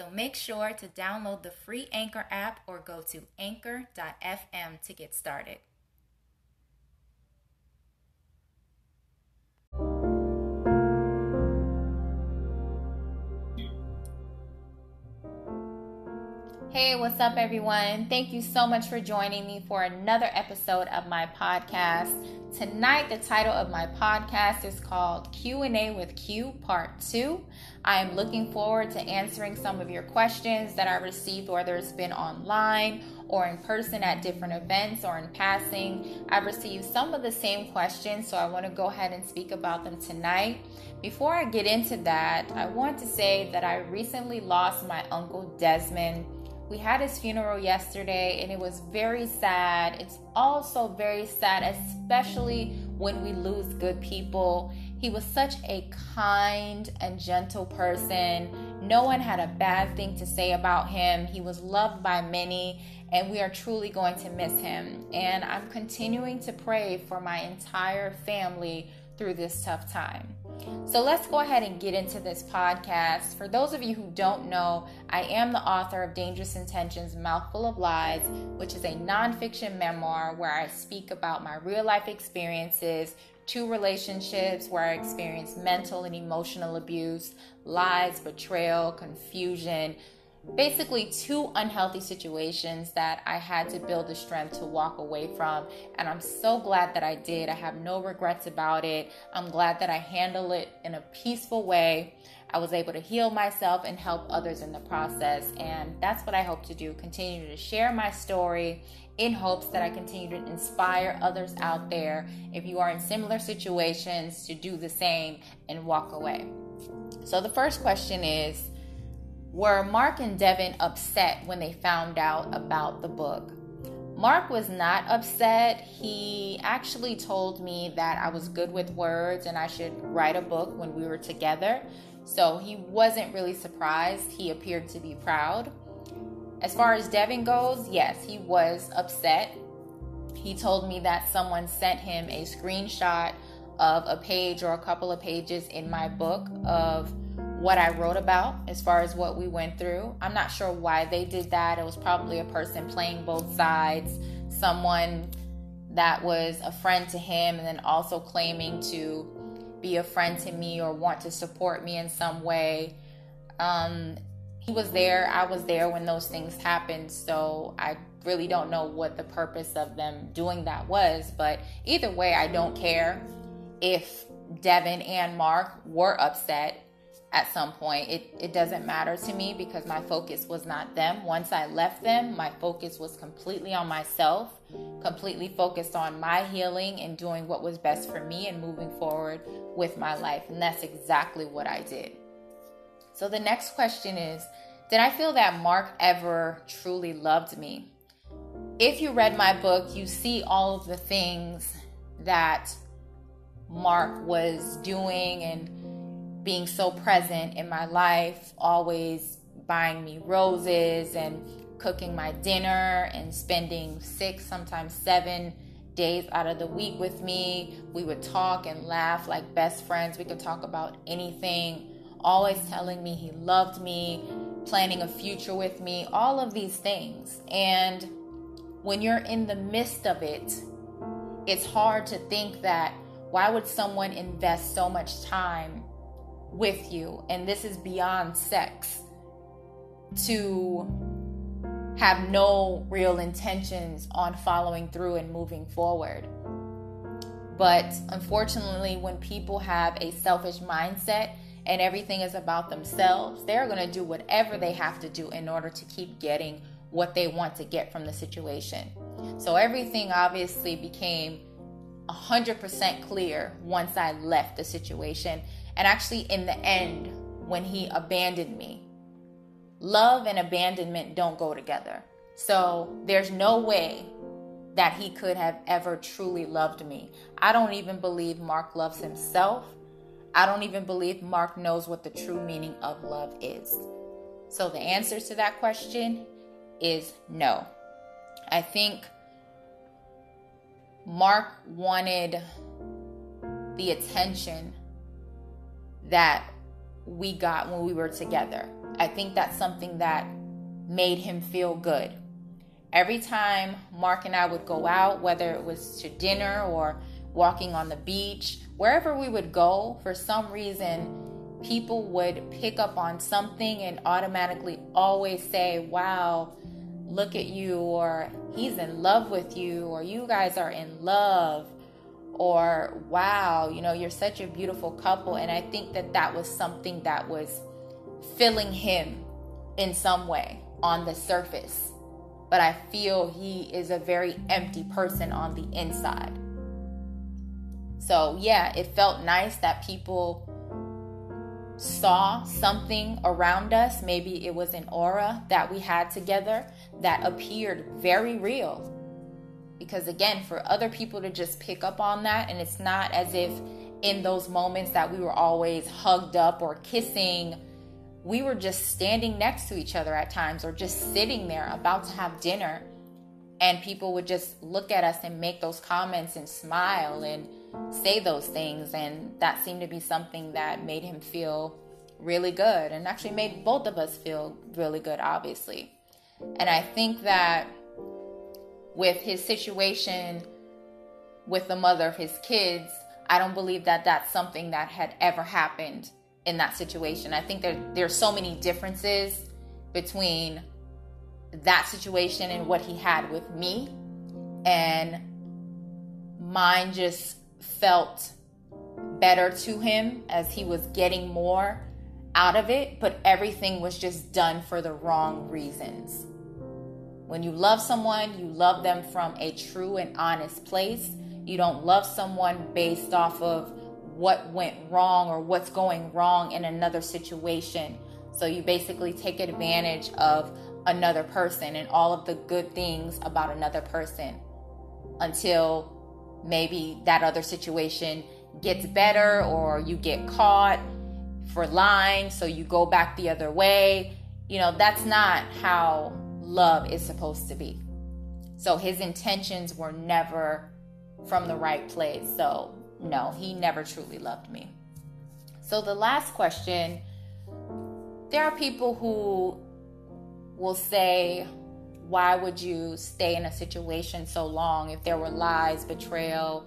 So make sure to download the free Anchor app or go to anchor.fm to get started. Hey, what's up, everyone? Thank you so much for joining me for another episode of my podcast. Tonight, the title of my podcast is called Q&A with Q Part 2. I am looking forward to answering some of your questions that I received, whether it's been online or in person at different events or in passing. I've received some of the same questions, so I want to go ahead and speak about them tonight. Before I get into that, I want to say that I recently lost my uncle Desmond we had his funeral yesterday and it was very sad. It's also very sad, especially when we lose good people. He was such a kind and gentle person. No one had a bad thing to say about him. He was loved by many, and we are truly going to miss him. And I'm continuing to pray for my entire family through this tough time. So let's go ahead and get into this podcast. For those of you who don't know, I am the author of Dangerous Intentions Mouthful of Lies, which is a nonfiction memoir where I speak about my real life experiences, two relationships where I experienced mental and emotional abuse, lies, betrayal, confusion basically two unhealthy situations that I had to build the strength to walk away from. And I'm so glad that I did. I have no regrets about it. I'm glad that I handled it in a peaceful way. I was able to heal myself and help others in the process. And that's what I hope to do continue to share my story in hopes that I continue to inspire others out there, if you are in similar situations, to do the same and walk away. So the first question is, were Mark and Devin upset when they found out about the book? Mark was not upset. He actually told me that I was good with words and I should write a book when we were together. So he wasn't really surprised. He appeared to be proud. As far as Devin goes, yes, he was upset. He told me that someone sent him a screenshot of a page or a couple of pages in my book of what I wrote about as far as what we went through. I'm not sure why they did that. It was probably a person playing both sides, someone that was a friend to him and then also claiming to be a friend to me or want to support me in some way. Um, he was there, I was there when those things happened, so I really don't know what the purpose of them doing that was, but either way, I don't care if Devin and Mark were upset at some point. It, it doesn't matter to me because my focus was not them. Once I left them, my focus was completely on myself, completely focused on my healing and doing what was best for me and moving forward with my life. And that's exactly what I did. So the next question is Did I feel that Mark ever truly loved me? If you read my book, you see all of the things that Mark was doing and being so present in my life, always buying me roses and cooking my dinner and spending six, sometimes seven days out of the week with me. We would talk and laugh like best friends. We could talk about anything, always telling me he loved me, planning a future with me, all of these things. And when you're in the midst of it, it's hard to think that why would someone invest so much time with you, and this is beyond sex, to have no real intentions on following through and moving forward. But unfortunately, when people have a selfish mindset and everything is about themselves, they're going to do whatever they have to do in order to keep getting what they want to get from the situation. So everything obviously became 100% clear once I left the situation and actually, in the end, when he abandoned me, love and abandonment don't go together. So there's no way that he could have ever truly loved me. I don't even believe Mark loves himself. I don't even believe Mark knows what the true meaning of love is. So the answer to that question is no. I think Mark wanted the attention that we got when we were together. I think that's something that made him feel good. Every time Mark and I would go out, whether it was to dinner or walking on the beach, wherever we would go, for some reason, people would pick up on something and automatically always say, Wow, look at you, or he's in love with you, or you guys are in love, or wow, you know, you're such a beautiful couple. And I think that that was something that was filling him in some way on the surface. But I feel he is a very empty person on the inside. So, yeah, it felt nice that people saw something around us. Maybe it was an aura that we had together that appeared very real. Because again, for other people to just pick up on that, and it's not as if in those moments that we were always hugged up or kissing, we were just standing next to each other at times or just sitting there about to have dinner. And people would just look at us and make those comments and smile and say those things. And that seemed to be something that made him feel really good and actually made both of us feel really good, obviously. And I think that with his situation with the mother of his kids, I don't believe that that's something that had ever happened in that situation. I think there there's so many differences between that situation and what he had with me and mine just felt better to him as he was getting more out of it, but everything was just done for the wrong reasons. When you love someone, you love them from a true and honest place. You don't love someone based off of what went wrong or what's going wrong in another situation. So you basically take advantage of another person and all of the good things about another person until maybe that other situation gets better or you get caught for lying, so you go back the other way. You know, that's not how love is supposed to be. So his intentions were never from the right place. So, no, he never truly loved me. So, the last question there are people who will say, Why would you stay in a situation so long if there were lies, betrayal?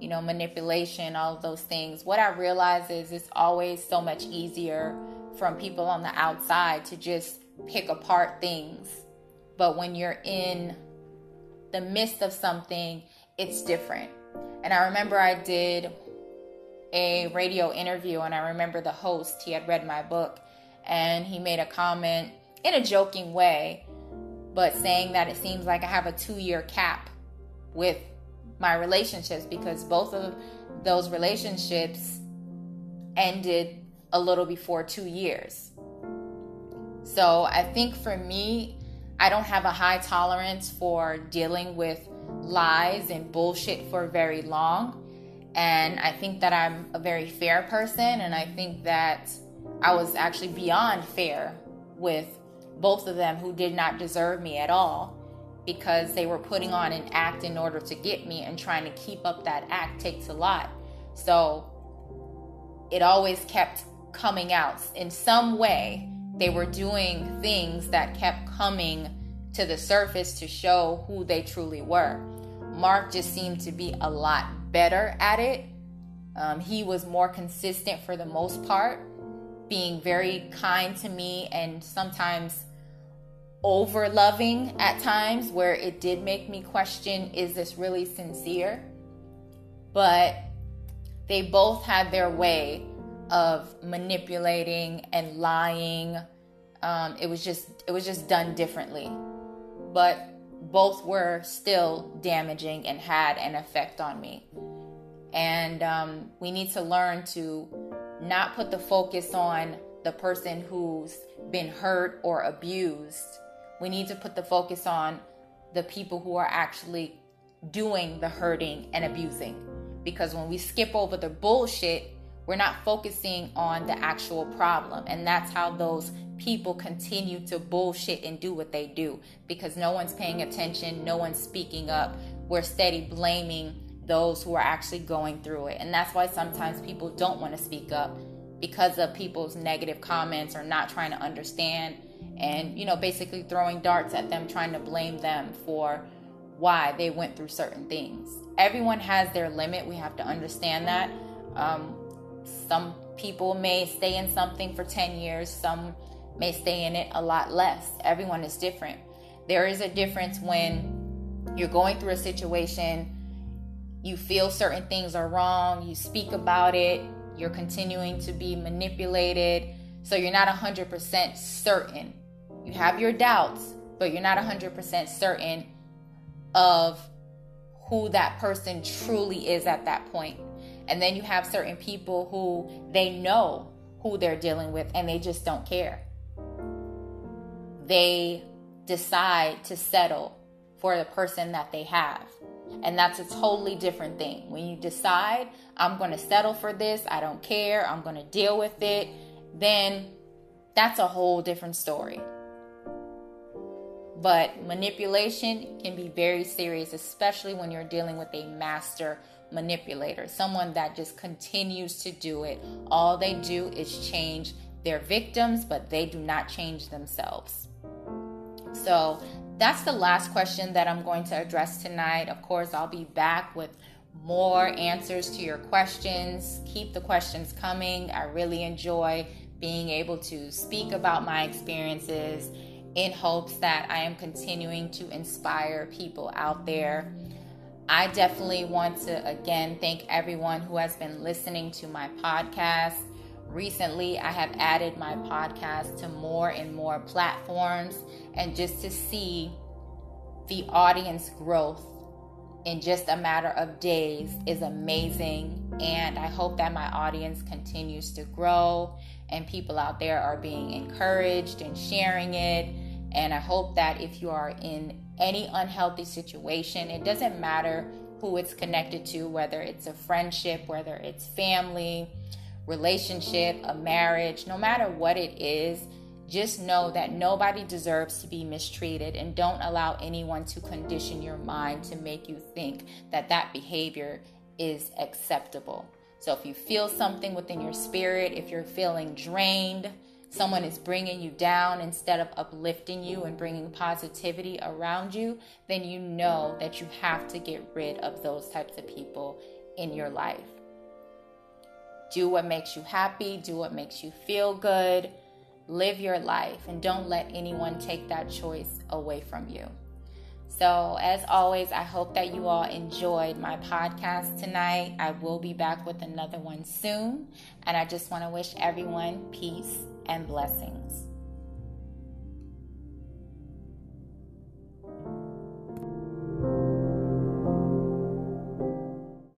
you know, manipulation, all of those things. What I realize is it's always so much easier from people on the outside to just pick apart things. But when you're in the midst of something, it's different. And I remember I did a radio interview, and I remember the host, he had read my book, and he made a comment in a joking way, but saying that it seems like I have a two year cap with my relationships because both of those relationships ended a little before two years. So I think for me, I don't have a high tolerance for dealing with lies and bullshit for very long. And I think that I'm a very fair person, and I think that I was actually beyond fair with both of them who did not deserve me at all because they were putting on an act in order to get me and trying to keep up that act takes a lot. So it always kept coming out in some way. They were doing things that kept coming to the surface to show who they truly were. Mark just seemed to be a lot better at it. Um, he was more consistent for the most part, being very kind to me and sometimes over loving at times where it did make me question is this really sincere? But they both had their way of manipulating and lying. Um, it was just it was just done differently, but both were still damaging and had an effect on me. And um, we need to learn to not put the focus on the person who's been hurt or abused. We need to put the focus on the people who are actually doing the hurting and abusing. Because when we skip over the bullshit, we're not focusing on the actual problem. And that's how those people continue to bullshit and do what they do because no one's paying attention, no one's speaking up. We're steady blaming those who are actually going through it. And that's why sometimes people don't want to speak up because of people's negative comments or not trying to understand and, you know, basically throwing darts at them, trying to blame them for why they went through certain things. Everyone has their limit. We have to understand that. Um, some people may stay in something for 10 years, some may stay in it a lot less. Everyone is different. There is a difference when you're going through a situation, you feel certain things are wrong, you speak about it, you're continuing to be manipulated, so you're not 100% certain. You have your doubts, but you're not 100% certain of who that person truly is at that point. And then you have certain people who they know who they're dealing with and they just don't care. They decide to settle for the person that they have. And that's a totally different thing. When you decide, I'm going to settle for this, I don't care, I'm going to deal with it, then that's a whole different story. But manipulation can be very serious, especially when you're dealing with a master manipulator, someone that just continues to do it. All they do is change their victims, but they do not change themselves. So that's the last question that I'm going to address tonight. Of course, I'll be back with more answers to your questions. Keep the questions coming. I really enjoy being able to speak about my experiences in hopes that I am continuing to inspire people out there. I definitely want to again thank everyone who has been listening to my podcast. Recently, I have added my podcast to more and more platforms, and just to see the audience growth in just a matter of days is amazing. And I hope that my audience continues to grow and people out there are being encouraged and sharing it. And I hope that if you are in any unhealthy situation, it doesn't matter who it's connected to, whether it's a friendship, whether it's family, relationship, a marriage, no matter what it is, just know that nobody deserves to be mistreated and don't allow anyone to condition your mind to make you think that that behavior is acceptable. So if you feel something within your spirit, if you're feeling drained, someone is bringing you down instead of uplifting you and bringing positivity around you, then you know that you have to get rid of those types of people in your life. Do what makes you happy, do what makes you feel good live your life and don't let anyone take that choice away from you. So, as always, I hope that you all enjoyed my podcast tonight. I will be back with another one soon. And I just want to wish everyone peace and blessings.